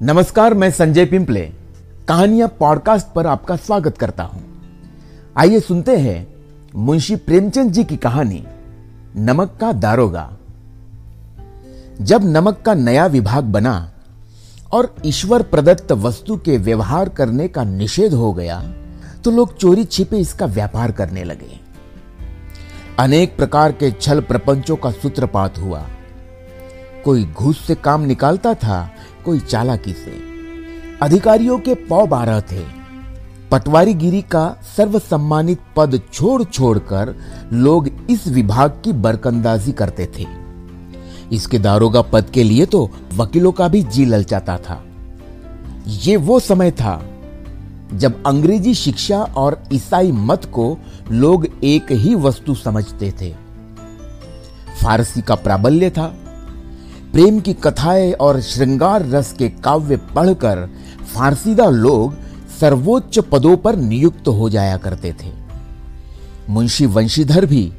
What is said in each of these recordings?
नमस्कार, मैं संजय पिंपले। कहानियाँ पॉडकास्ट पर आपका स्वागत करता हूँ। आइए सुनते हैं मुंशी प्रेमचंद जी की कहानी, नमक का दारोगा। जब नमक का नया विभाग बना और ईश्वर प्रदत्त वस्तु के व्यवहार करने का निषेध हो गया तो लोग चोरी छिपे इसका व्यापार करने लगे। अनेक प्रकार के छल प्रपंचों का सूत्रपात हुआ। कोई घूस से काम निकालता था कोई चालाकी से। अधिकारियों के पौ बारह थे। पटवारी गिरी का सर्वसम्मानित पद छोड़ छोड़कर लोग इस विभाग की बरकंदाजी करते थे। इसके दारोगा पद के लिए तो वकीलों का भी जी ललचाता था। ये वो समय था जब अंग्रेज़ी शिक्षा और ईसाई मत को लोग एक ही वस्तु समझते थे। फारसी का प्राबल्य था। प्रेम की कथाएँ और श्रृंगार रस के काव्य पढ़कर फारसीदा लोग सर्वोच्च पदों पर नियुक्त हो जाया करते थे। मुंशी वंशीधर भी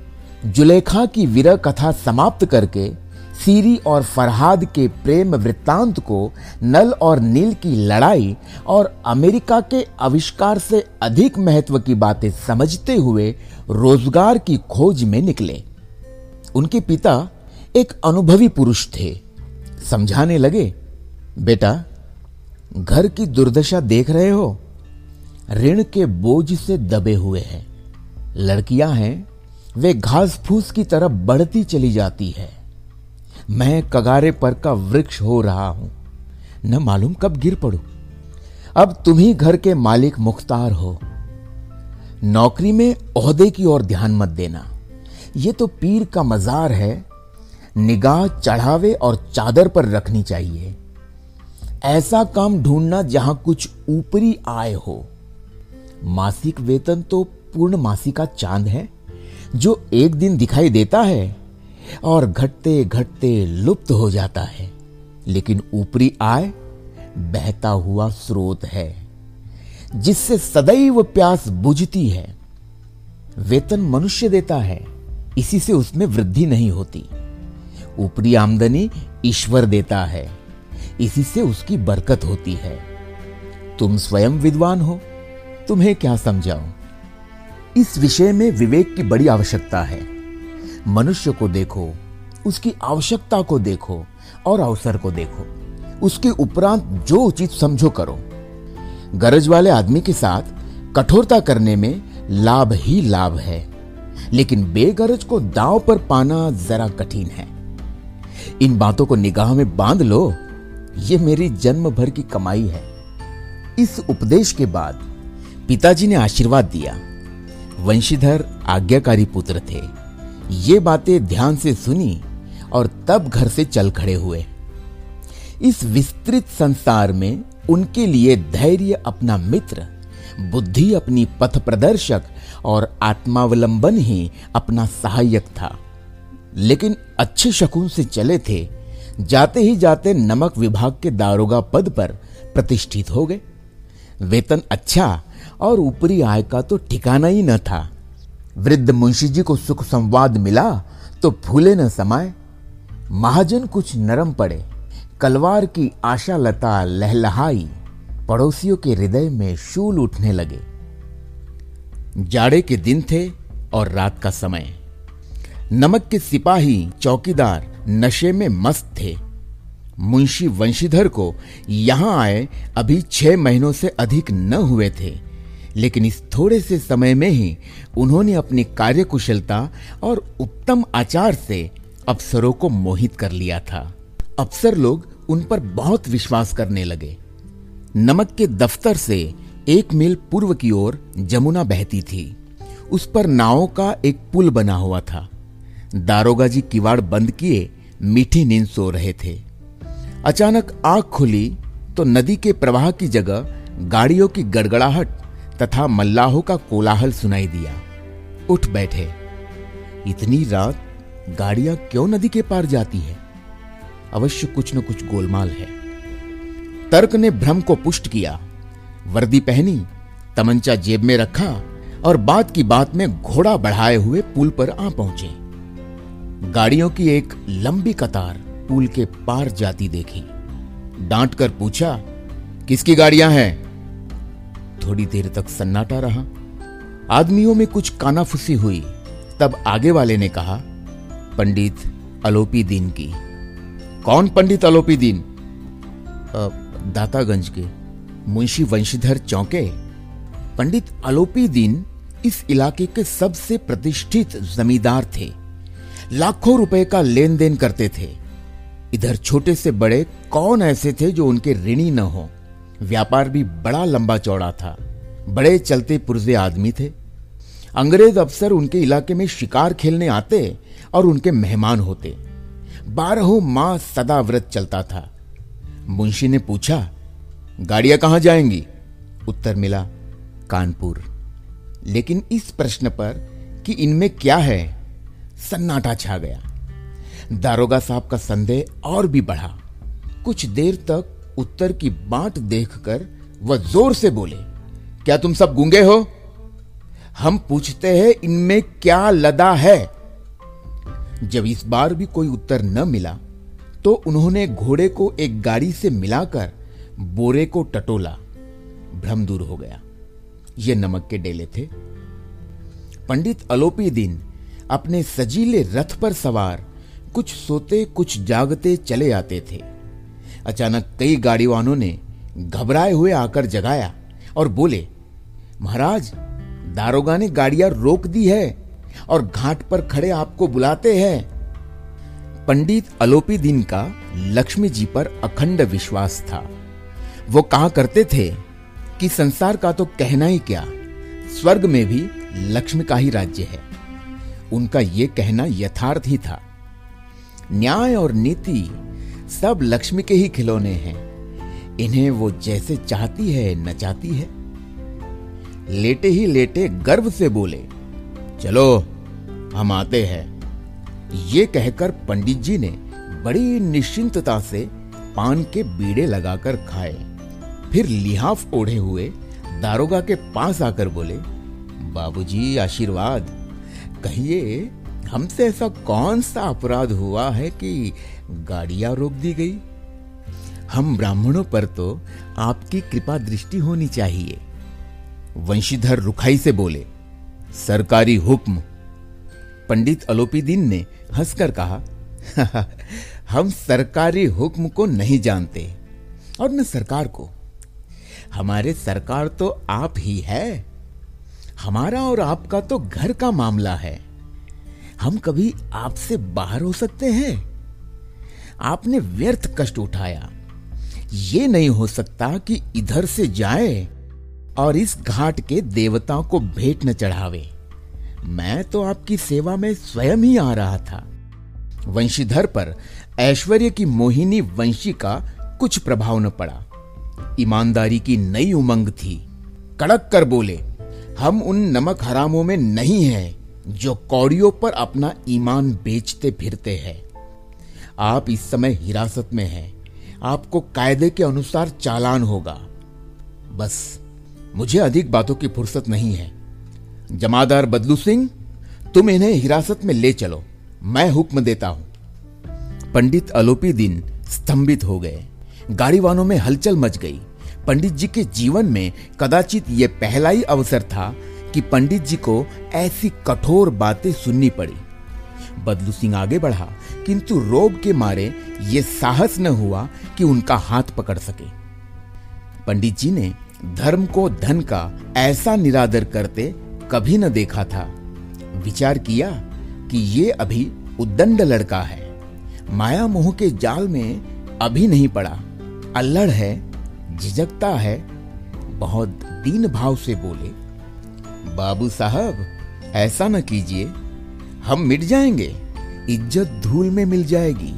जुलेखा की वीर कथा समाप्त करके सीरी और फरहाद के प्रेम वृत्तांत को नल और नील की लड़ाई और अमेरिका के आविष्कार से अधिक महत्व की बातें समझते हुए रोज़गार की खोज में निकले। उनके पिता एक अनुभवी पुरुष थे। समझाने लगे, बेटा, घर की दुर्दशा देख रहे हो? ऋण के बोझ से दबे हुए हैं। लड़कियाँ हैं, वे घास फूस की तरफ़ बढ़ती चली जाती है। मैं कगारे पर का वृक्ष हो रहा हूँ। न मालूम कब गिर पड़ू। अब तुम ही घर के मालिक मुख्तार हो। नौकरी में ओहदे की ओर ध्यान मत देना। यह तो पीर का मजार है निगाह चढ़ावे और चादर पर रखनी चाहिए। ऐसा काम ढूंढना जहाँ कुछ ऊपरी आय हो। मासिक वेतन तो पूर्ण मासी का चाँद है, जो एक दिन दिखाई देता है और घटते घटते लुप्त हो जाता है। लेकिन ऊपरी आय बहता हुआ स्रोत है, जिससे सदैव प्यास बुझती है। वेतन मनुष्य देता है, इसी से उसमें वृद्धि नहीं होती। ऊपरी आमदनी ईश्वर देता है। इसी से उसकी बरकत होती है। तुम स्वयं विद्वान हो, तुम्हें क्या समझाऊं? इस विषय में विवेक की बड़ी आवश्यकता है। मनुष्य को देखो, उसकी आवश्यकता को देखो और अवसर को देखो। उसके उपरांत जो उचित समझो करो। गरज वाले आदमी के साथ कठोरता करने में लाभ ही लाभ है। लेकिन बेगरज को दांव पर पाना जरा कठिन है। इन बातों को निगाह में बाँध लो। ये मेरी जन्म भर की कमाई है। इस उपदेश के बाद पिताजी ने आशीर्वाद दिया। वंशीधर आज्ञाकारी पुत्र थे। ये बातें ध्यान से सुनी और तब घर से चल खड़े हुए। इस विस्तृत संसार में उनके लिए धैर्य अपना मित्र, बुद्धि अपनी पथ प्रदर्शक और आत्मावलंबन ही अपना सहायक था। लेकिन अच्छे शकुन से चले थे, जाते ही जाते नमक विभाग के दारोगा पद पर प्रतिष्ठित हो गए। वेतन अच्छा और ऊपरी आय का तो ठिकाना ही न था। वृद्ध मुंशी जी को सुख संवाद मिला तो फूले न समाये। महाजन कुछ नरम पड़े। कलवार की आशा लता लहलहाई। पड़ोसियों के हृदय में शूल उठने लगे। जाड़े के दिन थे और रात का समय। नमक के सिपाही, चौकीदार नशे में मस्त थे। मुंशी वंशीधर को यहाँ आए अभी छह महीनों से अधिक न हुए थे, लेकिन इस थोड़े से समय में ही उन्होंने अपनी कार्यकुशलता और उत्तम आचार से अफसरों को मोहित कर लिया था। अफसर लोग उन पर बहुत विश्वास करने लगे। नमक के दफ्तर से एक मील पूर्व की ओर जमुना बहती थी। उस पर नावों का एक पुल बना हुआ था। दारोगा जी किवाड़ बंद किए मीठी नींद सो रहे थे। अचानक आँख खुली तो नदी के प्रवाह की जगह गाड़ियों की गड़गड़ाहट तथा मल्लाहों का कोलाहल सुनाई दिया। उठ बैठे। इतनी रात गाड़ियाँ क्यों नदी के पार जाती है? अवश्य कुछ न कुछ गोलमाल है। तर्क ने भ्रम को पुष्ट किया। वर्दी पहनी, तमंचा जेब में रखा और बात की बात में घोड़ा बढ़ाए हुए पुल पर आ पहुँचे। गाड़ियों की एक लंबी कतार पुल के पार जाती देखी। डांट कर पूछा, किसकी गाड़ियाँ हैं? थोड़ी देर तक सन्नाटा रहा। आदमियों में कुछ कानाफुसी हुई। तब आगे वाले ने कहा, पंडित अलोपी दीन की। कौन पंडित अलोपी दीन दातागंज के। मुंशी वंशीधर चौके? पंडित अलोपी दीन इस इलाके के सबसे प्रतिष्ठित जमींदार थे। लाखों रुपए का लेन देन करते थे। इधर छोटे से बड़े कौन ऐसे थे जो उनके ऋणी न हो? व्यापार भी बड़ा लंबा चौड़ा था। बड़े चलते पुरजे आदमी थे। अंग्रेज़ अफसर उनके इलाके में शिकार खेलने आते और उनके मेहमान होते। बारहों माह सदा व्रत चलता था। मुंशी ने पूछा, गाड़ियाँ कहाँ जाएँगी? उत्तर मिला, कानपुर। लेकिन इस प्रश्न पर कि इनमें क्या है? सन्नाटा छा गया। दारोगा साहब का संदेह और भी बढ़ा। कुछ देर तक उत्तर की बाट देखकर वह ज़ोर से बोले, क्या तुम सब गूँगे हो? हम पूछते हैं, इनमें क्या लदा है? जब इस बार भी कोई उत्तर न मिला तो उन्होंने घोड़े को एक गाड़ी से मिलाकर बोरे को टटोला। भ्रम दूर हो गया। ये नमक के डेले थे। पंडित अलोपी दिन अपने सजीले रथ पर सवार, कुछ सोते, कुछ जागते चले आते थे। अचानक कई गाड़ीवानों ने घबराए हुए आकर जगाया और बोले, महाराज, दारोगा ने गाड़ियाँ रोक दी है और घाट पर खड़े आपको बुलाते हैं। पंडित अलोपी दिन का लक्ष्मी जी पर अखंड विश्वास था। वो कहा करते थे कि संसार का तो कहना ही क्या, स्वर्ग में भी लक्ष्मी का ही राज्य है। उनका यह कहना यथार्थ ही था। न्याय और नीति सब लक्ष्मी के ही खिलौने हैं। इन्हें वो जैसे चाहती है, नचाती है। लेटे ही लेटे गर्व से बोले, चलो, हम आते हैं। ये कहकर पंडित जी ने बड़ी निश्चिंतता से पान के बीड़े लगाकर खाए। फिर लिहाफ ओढ़े हुए दारोगा के पास आकर बोले, बाबूजी, आशीर्वाद। कहिए, हमसे ऐसा कौन सा अपराध हुआ है कि गाड़ियाँ रोक दी गई? हम ब्राह्मणों पर तो आपकी कृपा दृष्टि होनी चाहिए। वंशीधर रुखाई से बोले, सरकारी हुक्म। पंडित अलोपीदीन ने हंसकर कहा, हम सरकारी हुक्म को नहीं जानते, और न सरकार को। हमारे सरकार तो आप ही है। हमारा और आपका तो घर का मामला है। हम कभी आपसे बाहर हो सकते हैं। आपने व्यर्थ कष्ट उठाया। ये नहीं हो सकता कि इधर से जाए और इस घाट के देवताओं को भेंट न चढ़ावे। मैं तो आपकी सेवा में स्वयं ही आ रहा था। वंशीधर पर ऐश्वर्य की मोहिनी वंशी का कुछ प्रभाव न पड़ा। ईमानदारी की नई उमंग थी। कड़क कर बोले हम उन नमक हरामों में नहीं हैं जो कौड़ियों पर अपना ईमान बेचते फिरते हैं। आप इस समय हिरासत में हैं। आपको कायदे के अनुसार चालान होगा। बस, मुझे अधिक बातों की फुर्सत नहीं है। जमादार बदलू सिंह, तुम इन्हें हिरासत में ले चलो। मैं हुक्म देता हूँ। पंडित अलोपी दिन स्तंभित हो गए। गाड़ी वालों में हलचल मच गई। पंडित जी के जीवन में कदाचित यह पहला ही अवसर था कि पंडित जी को ऐसी कठोर बातें सुननी पड़ी। बदलू सिंह आगे बढ़ा, किंतु रोब के मारे ये साहस न हुआ कि उनका हाथ पकड़ सके। पंडित जी ने धर्म को धन का ऐसा निरादर करते कभी न देखा था। विचार किया कि ये अभी उद्दंड लड़का है। माया मोह के जाल में अभी नहीं पड़ा। अल्लड़ है झिझकता है, बहुत दीन भाव से बोले, बाबू साहब, ऐसा न कीजिए, हम मिट जाएँगे, इज़्ज़त धूल में मिल जाएगी,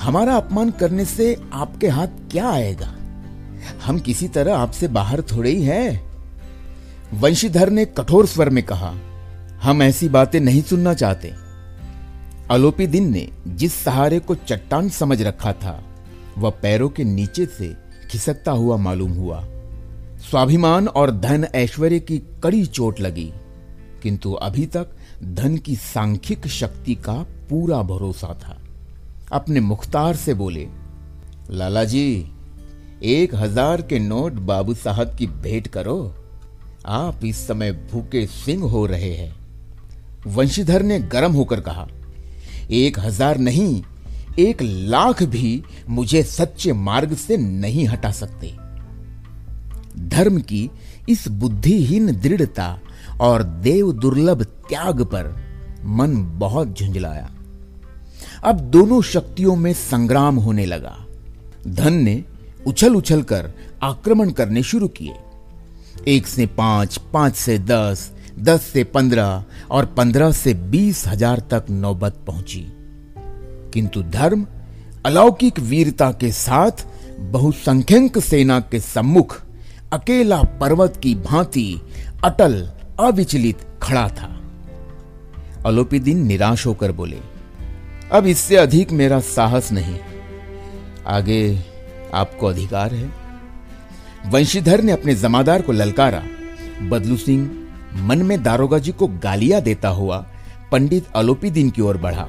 हमारा अपमान करने से आपके हाथ क्या आएगा? हम किसी तरह आपसे बाहर थोड़े ही हैं। वंशीधर ने कठोर स्वर में कहा, हम ऐसी बातें नहीं सुनना चाहते। अलोपी दिन ने जिस सहारे को चट्टान समझ रखा था, वह पैरों के नीचे से खिसकता हुआ मालूम हुआ। स्वाभिमान और धन ऐश्वर्य की कड़ी चोट लगी, किंतु अभी तक धन की सांख्यिक शक्ति का पूरा भरोसा था। अपने मुख्तार से बोले, लाला जी, एक हज़ार के नोट बाबू साहब की भेंट करो। आप इस समय भूखे सिंह हो रहे हैं। वंशीधर ने गर्म होकर कहा, एक हज़ार नहीं एक लाख भी मुझे सच्चे मार्ग से नहीं हटा सकते। धर्म की इस बुद्धिहीन दृढ़ता और देव दुर्लभ त्याग पर मन बहुत झुंझलाया। अब दोनों शक्तियों में संग्राम होने लगा। धन ने उछल उछल कर आक्रमण करने शुरू किए। एक से पाँच पाँच से दस दस से पंद्रह और पंद्रह से बीस हज़ार तक नौबत पहुँची। किंतु धर्म, अलौकिक वीरता के साथ बहुसंख्यक सेना के सम्मुख अकेला पर्वत की भांति अटल, अविचलित खड़ा था। अलोपीदीन निराश होकर बोले, अब इससे अधिक मेरा साहस नहीं। आगे आपको अधिकार है। वंशीधर ने अपने जमादार को ललकारा। बदलू सिंह मन में दारोगा जी को गालियाँ देता हुआ पंडित अलोपी दिन की ओर बढ़ा।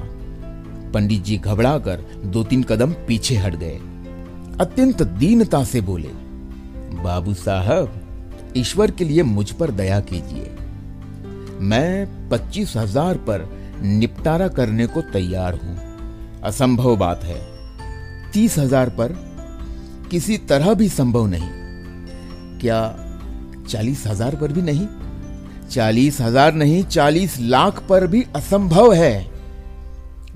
पंडित जी घबराकर दो तीन कदम पीछे हट गए। अत्यंत दीनता से बोले, बाबू साहब, ईश्वर के लिए मुझ पर दया कीजिए। मैं पच्चीस हज़ार पर निपटारा करने को तैयार हूँ। असंभव बात है। तीस हज़ार पर किसी तरह भी संभव नहीं। क्या चालीस हज़ार पर भी नहीं? चालीस हज़ार नहीं, चालीस लाख पर भी असंभव है।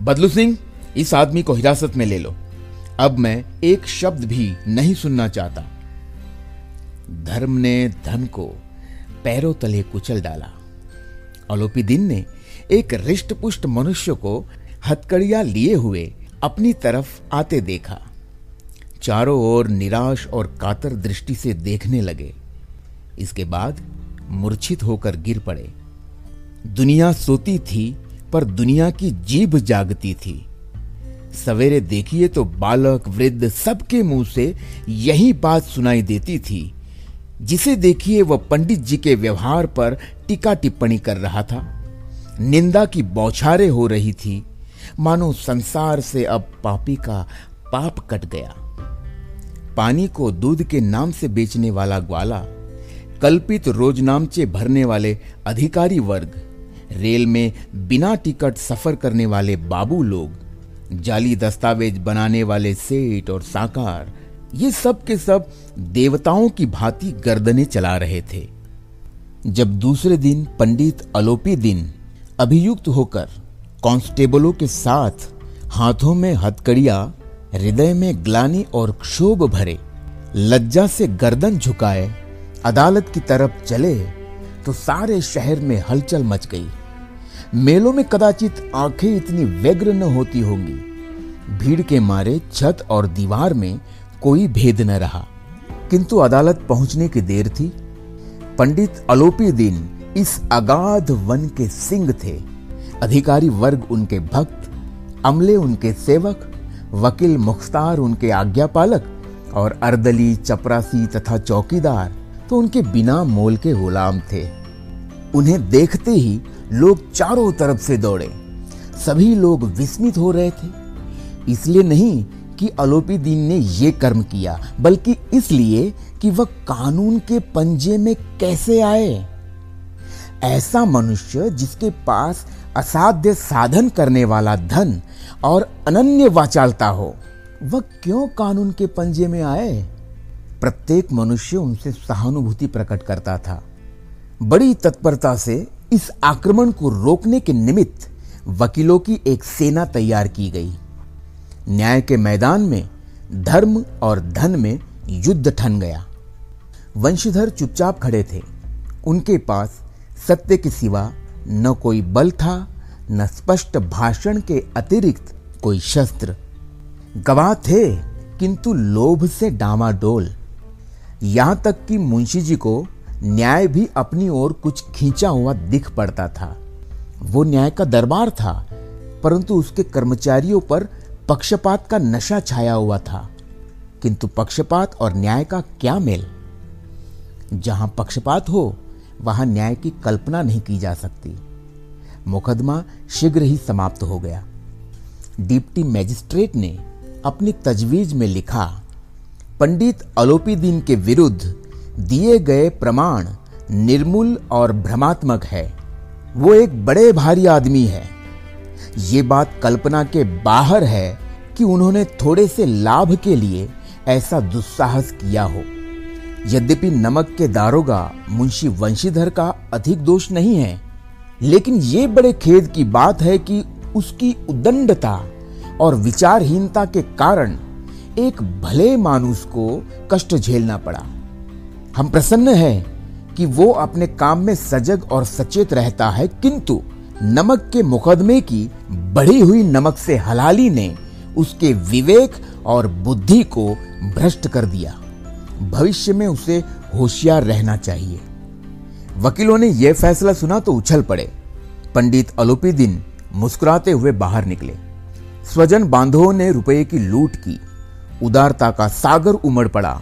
बदलू सिंह, इस आदमी को हिरासत में ले लो। अब मैं एक शब्द भी नहीं सुनना चाहता। धर्म ने धन को पैरों तले कुचल डाला। अलोपी दिन ने एक रिष्ट पुष्ट मनुष्य को हथकड़िया लिए हुए अपनी तरफ़ आते देखा। चारों ओर निराश और कातर दृष्टि से देखने लगे। इसके बाद मूर्छित होकर गिर पड़े। दुनिया सोती थी पर दुनिया की जीभ जागती थी। सवेरे देखिए तो बालक वृद्ध सबके मुँह से यही बात सुनाई देती थी। जिसे देखिए वह पंडित जी के व्यवहार पर टीका टिप्पणी कर रहा था। निंदा की बौछारें हो रही थी। मानो संसार से अब पापी का पाप कट गया। पानी को दूध के नाम से बेचने वाला ग्वाला, कल्पित रोजनामचे भरने वाले अधिकारी वर्ग रेल में बिना टिकट सफ़र करने वाले बाबू लोग, जाली दस्तावेज़ बनाने वाले सेठ और साकार, ये सब के सब देवताओं की भांति गर्दने चला रहे थे। जब दूसरे दिन पंडित अलोपी दिन अभियुक्त होकर कांस्टेबलों के साथ हाथों में हथकड़िया, हृदय में ग्लानी और क्षोभ भरे, लज्जा से गर्दन झुकाए, अदालत की तरफ़ चले तो सारे शहर में हलचल मच गई। मेलों में कदाचित आँखें इतनी व्यग्र न होती होंगी। भीड़ के मारे छत और दीवार में कोई भेद न रहा। किंतु अदालत पहुँचने की देर थी। पंडित अलोपी दिन इस अगाध वन के सिंह थे। अधिकारी वर्ग उनके भक्त, अमले उनके सेवक, वकील मुख्तार उनके आज्ञापालक और अर्दली, चपरासी तथा चौकीदार तो उनके बिना मोल के गुलाम थे। उन्हें देखते ही लोग चारों तरफ़ से दौड़े। सभी लोग विस्मित हो रहे थे। इसलिए नहीं कि अलोपी दीन ने यह कर्म किया, बल्कि इसलिए कि वह कानून के पंजे में कैसे आए। ऐसा मनुष्य जिसके पास असाध्य साधन करने वाला धन और अनन्य वाचालता हो, वह क्यों कानून के पंजे में आए? प्रत्येक मनुष्य उनसे सहानुभूति प्रकट करता था। बड़ी तत्परता से इस आक्रमण को रोकने के निमित्त वकीलों की एक सेना तैयार की गई। न्याय के मैदान में धर्म और धन में युद्ध ठन गया। वंशीधर चुपचाप खड़े थे। उनके पास सत्य के सिवा न कोई बल था, न स्पष्ट भाषण के अतिरिक्त कोई शस्त्र। गवाह थे, किंतु लोभ से डामाडोल यहाँ तक कि मुंशी जी को न्याय भी अपनी ओर कुछ खींचा हुआ दिख पड़ता था। वो न्याय का दरबार था, परंतु उसके कर्मचारियों पर पक्षपात का नशा छाया हुआ था। किंतु पक्षपात और न्याय का क्या मेल? जहाँ पक्षपात हो, वहाँ न्याय की कल्पना नहीं की जा सकती। मुकदमा शीघ्र ही समाप्त हो गया। डिप्टी मैजिस्ट्रेट ने अपनी तजवीज में लिखा पंडित अलोपीदीन के विरुद्ध दिए गए प्रमाण निर्मूल और भ्रमात्मक है। वो एक बड़े भारी आदमी है। ये बात कल्पना के बाहर है कि उन्होंने थोड़े से लाभ के लिए ऐसा दुस्साहस किया हो। यद्यपि नमक के दारोगा मुंशी वंशीधर का अधिक दोष नहीं है, लेकिन ये बड़े खेद की बात है कि उसकी उदंडता और विचारहीनता के कारण एक भले मानुष को कष्ट झेलना पड़ा। हम प्रसन्न हैं कि वो अपने काम में सजग और सचेत रहता है, किंतु नमक के मुकदमे की बढ़ी हुई नमक से हलाली ने उसके विवेक और बुद्धि को भ्रष्ट कर दिया। भविष्य में उसे होशियार रहना चाहिए। वकीलों ने यह फैसला सुना तो उछल पड़े। पंडित अलोपी दिन मुस्कुराते हुए बाहर निकले। स्वजन बांधवों ने रुपये की लूट की। उदारता का सागर उमड़ पड़ा।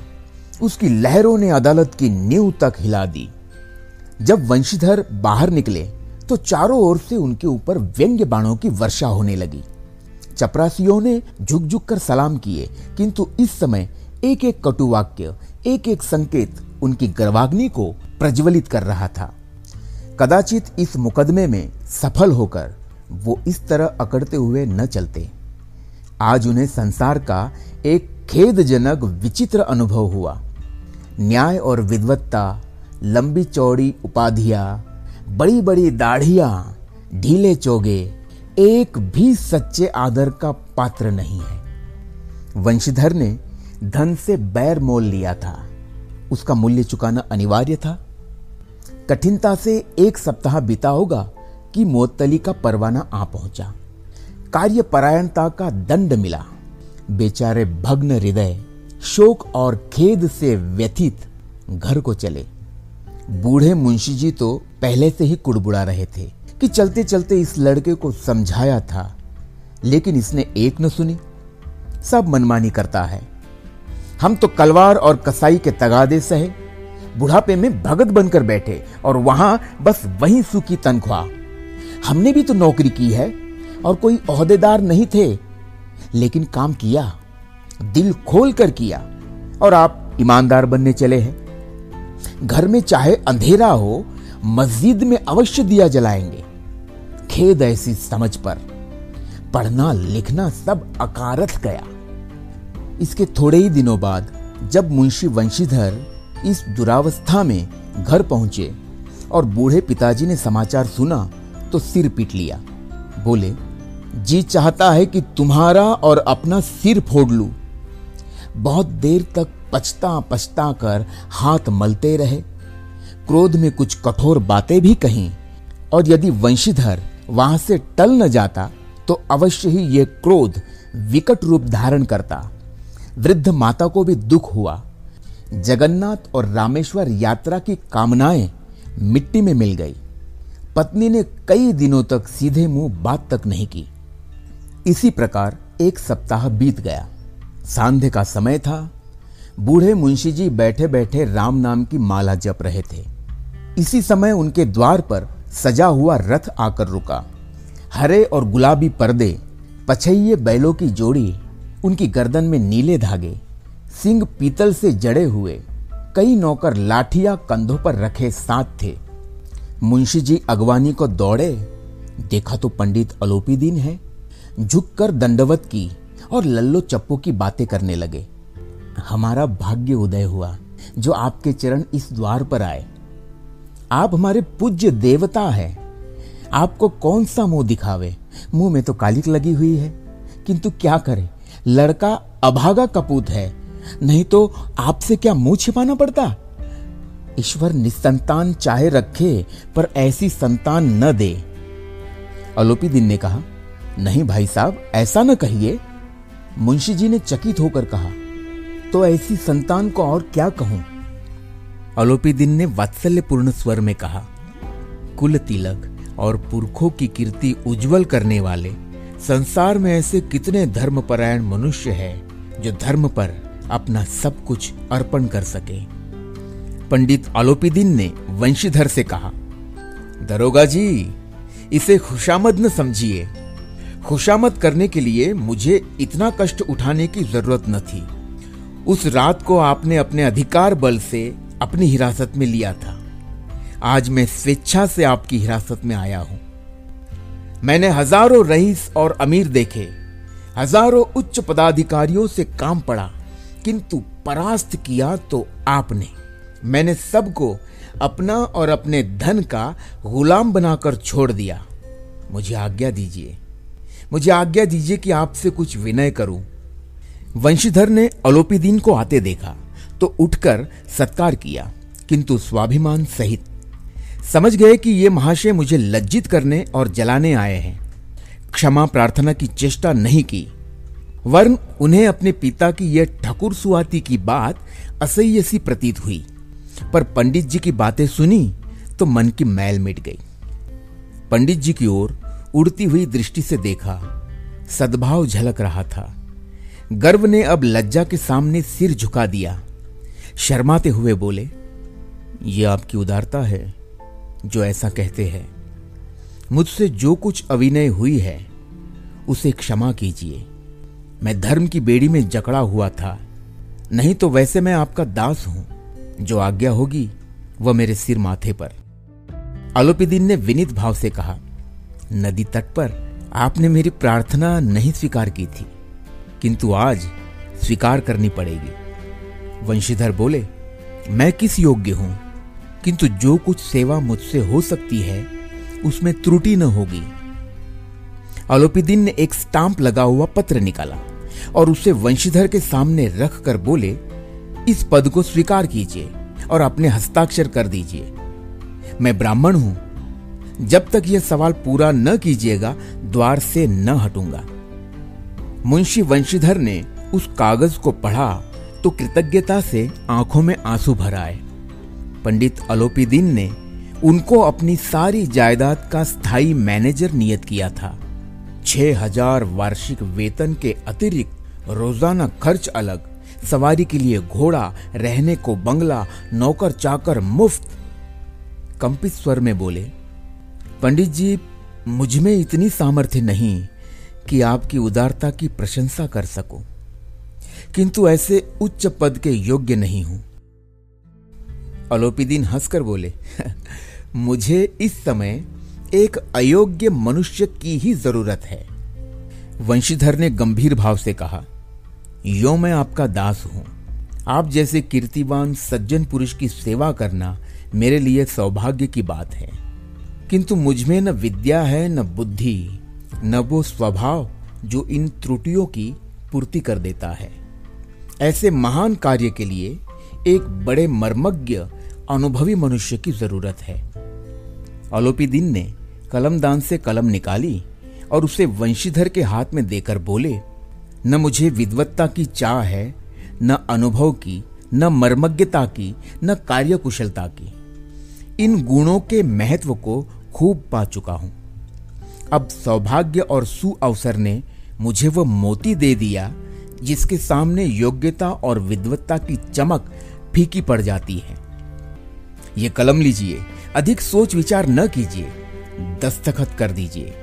उसकी लहरों ने अदालत की नींव तक हिला दी। जब वंशीधर बाहर निकले तो चारों ओर से उनके ऊपर व्यंग्य बाणों की वर्षा होने लगी। चपरासियों ने झुक झुक कर सलाम किए, किंतु इस समय एक एक कटुवाक्य एक एक संकेत उनकी गर्वाग्नि को प्रज्वलित कर रहा था। कदाचित इस मुकदमे में सफल होकर वो इस तरह अकड़ते हुए न चलते। आज उन्हें संसार का एक खेदजनक, विचित्र अनुभव हुआ। न्याय और विद्वत्ता, लंबी चौड़ी उपाधियाँ बड़ी बड़ी दाढ़ियाँ, ढीले चोगे, एक भी सच्चे आदर का पात्र नहीं है। वंशीधर ने धन से बैर मोल लिया था। उसका मूल्य चुकाना अनिवार्य था। कठिनता से एक सप्ताह बीता होगा कि मोतली का परवाना आ पहुँचा। कार्य परायणता का दंड मिला। बेचारे भग्न हृदय, शोक और खेद से व्यथित घर को चले। बूढ़े मुंशी जी तो पहले से ही कुड़बुड़ा रहे थे कि चलते चलते इस लड़के को समझाया था, लेकिन इसने एक न सुनी। सब मनमानी करता है। हम तो कलवार और कसाई के तगादे सहे बुढ़ापे में भगत बनकर बैठे और वहाँ बस वही सूखी तनख्वाह। हमने भी तो नौकरी की है। और कोई अहदेदार नहीं थे, लेकिन काम किया, दिल खोल कर किया, और आप ईमानदार बनने चले हैं। घर में चाहे अंधेरा हो, मस्जिद में अवश्य दिया जलाएँगे। खेद ऐसी समझ पर। पढ़ना, लिखना सब अकारथ गया। इसके थोड़े ही दिनों बाद, जब मुंशी वंशीधर इस दुरावस्था में घर पहुँचे, और बूढ़े पिताजी ने समाचार सुना तो सिर पीट लिया। बोले जी चाहता है कि तुम्हारा और अपना सिर फोड़ लू। बहुत देर तक पछता पछता कर हाथ मलते रहे। क्रोध में कुछ कठोर बातें भी कहीं। और यदि वंशीधर वहाँ से टल न जाता तो अवश्य ही यह क्रोध विकट रूप धारण करता। वृद्ध माता को भी दुख हुआ। जगन्नाथ और रामेश्वर यात्रा की कामनाएँ मिट्टी में मिल गई। पत्नी ने कई दिनों तक सीधे मुँह बात तक नहीं की। इसी प्रकार एक सप्ताह बीत गया। सांध्य का समय था। बूढ़े मुंशी जी बैठे बैठे राम नाम की माला जप रहे थे। इसी समय उनके द्वार पर सजा हुआ रथ आकर रुका। हरे और गुलाबी पर्दे पछइये बैलों की जोड़ी, उनकी गर्दन में नीले धागे सिंह पीतल से जड़े हुए, कई नौकर लाठिया कंधों पर रखे साथ थे। मुंशी जी अगवानी को दौड़े। देखा तो पंडित अलोपी दीन है। झुककर दंडवत की और लल्लो चप्पो की बातें करने लगे। हमारा भाग्य उदय हुआ, जो आपके चरण इस द्वार पर आए। आप हमारे पूज्य देवता हैं। आपको कौन सा मुँह दिखावे? मुँह में तो कालिक लगी हुई है। किंतु क्या करे? लड़का अभागा कपूत है। नहीं तो आपसे क्या मुँह छिपाना पड़ता? ईश्वर निसंतान चाहे रखे, पर ऐसी संतान न दे। अलोपी दिन ने कहा नहीं भाई साहब, ऐसा न कहिए। मुंशी जी ने चकित होकर कहा तो ऐसी संतान को और क्या कहूँ? अलोपी दिन ने वात्सल्यपूर्ण स्वर में कहा, कुल तिलक और पुरखों की कीर्ति उज्जवल करने वाले, संसार में ऐसे कितने धर्मपरायण मनुष्य हैं, जो धर्म पर अपना सब कुछ अर्पण कर सके? पंडित आलोपीदीन ने वंशीधर से कहा, दरोगा जी, इसे खुशामद न समझिए। खुशामद करने के लिए मुझे इतना कष्ट उठाने की ज़रूरत न थी। उस रात को आपने अपने अधिकार बल से अपनी हिरासत में लिया था। आज मैं स्वेच्छा से आपकी हिरासत में आया हूँ। मैंने हज़ारों रईस और अमीर देखे। हज़ारों उच्च पदाधिकारियों से काम पड़ा। किंतु परास्त किया तो आपने। मैंने सबको अपना और अपने धन का गुलाम बनाकर छोड़ दिया। मुझे आज्ञा दीजिए। मुझे आज्ञा दीजिए कि आपसे कुछ विनय करूँ। वंशीधर ने अलोपीदीन को आते देखा तो उठकर सत्कार किया, किंतु स्वाभिमान सहित। समझ गए कि ये महाशय मुझे लज्जित करने और जलाने आए हैं। क्षमा प्रार्थना की चेष्टा नहीं की। वर्ण उन्हें अपने पिता की यह ठकुर सुआती की बात असह्य सी प्रतीत हुई। पर पंडित जी की बातें सुनी तो मन की मैल मिट गई। पंडित जी की ओर उड़ती हुई दृष्टि से देखा। सद्भाव झलक रहा था। गर्व ने अब लज्जा के सामने सिर झुका दिया। शर्माते हुए बोले यह आपकी उदारता है, जो ऐसा कहते हैं। मुझसे जो कुछ अभिनय हुई है, उसे क्षमा कीजिए। मैं धर्म की बेड़ी में जकड़ा हुआ था। नहीं तो वैसे मैं आपका दास हूँ, जो आज्ञा होगी, वह मेरे सिर माथे पर। आलोपीदीन ने विनित भाव से कहा नदी तट पर आपने मेरी प्रार्थना नहीं स्वीकार की थी, किंतु आज स्वीकार करनी पड़ेगी। वंशीधर बोले, मैं किस योग्य हूँ? किंतु जो कुछ सेवा मुझसे हो सकती है, उसमें त्रुटि न होगी। अलोपीदीन ने एक स्टाम्प लगा हुआ पत्र निकाला और उसे वंशीधर के सामने रख कर बोले, इस पद को स्वीकार कीजिए और अपने हस्ताक्षर कर दीजिए। मैं ब्राह्मण हूँ जब तक यह सवाल पूरा न कीजिएगा, द्वार से न हटूँगा। मुंशी वंशीधर ने उस कागज़ को पढ़ा तो कृतज्ञता से आँखों में आँसू भर आए। पंडित अलोपीदीन ने उनको अपनी सारी जायदाद का स्थायी मैनेजर नियत किया था। छह हज़ार वार्षिक वेतन के अतिरिक्त रोज़ाना खर्च अलग, सवारी के लिए घोड़ा, रहने को बंगला, नौकर चाकर मुफ़्त, कंपित स्वर में बोले पंडित जी, मुझमें इतनी सामर्थ्य नहीं कि आपकी उदारता की प्रशंसा कर सकूँ। किंतु ऐसे उच्च पद के योग्य नहीं हूँ। अलोपीदीन हंसकर बोले, मुझे इस समय एक अयोग्य मनुष्य की ही ज़रूरत है। वंशीधर ने गंभीर भाव से कहा, यो मैं आपका दास हूँ। आप जैसे कीर्तिवान सज्जन पुरुष की सेवा करना मेरे लिए सौभाग्य की बात है। किंतु मुझमें न विद्या है, न बुद्धि, न वो स्वभाव जो इन त्रुटियों की पूर्ति कर देता है। ऐसे महान कार्य के लिए एक बड़े मर्मज्ञ, अनुभवी मनुष्य की ज़रूरत है। दिन ने कलमदान से कलम निकाली और उसे वंशीधर के हाथ में देकर बोले, न मुझे विद्वत्ता की चाह है, न अनुभव की, न मर्मज्ञता की, न कार्यकुशलता की। इन गुणों के महत्व को खूब पा चुका हूँ। अब सौभाग्य और सुअवसर ने मुझे वह मोती दे दिया, जिसके सामने योग्यता और विद्वत्ता की चमक फीकी पड़ जाती है। ये कलम लीजिए, अधिक सोच विचार न कीजिए, दस्तखत कर दीजिए।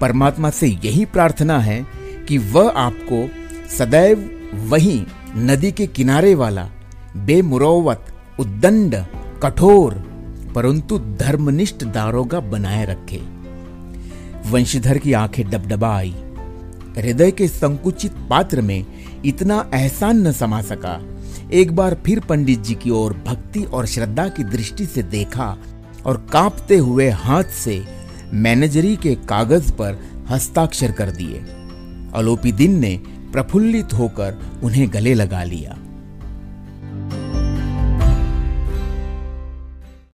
परमात्मा से यही प्रार्थना है कि वह आपको सदैव वही नदी के किनारे वाला बेमुरवत, उद्दंड, कठोर परंतु धर्मनिष्ठ दारोगा बनाए रखे। वंशीधर की आँखें डबडबा आई हृदय के संकुचित पात्र में इतना एहसान न समा सका। एक बार फिर पंडित जी की ओर भक्ति और श्रद्धा की दृष्टि से देखा और कांपते हुए हाथ से मैनेजरी के कागज़ पर हस्ताक्षर कर दिए। अलोपी दिन ने प्रफुल्लित होकर उन्हें गले लगा लिया।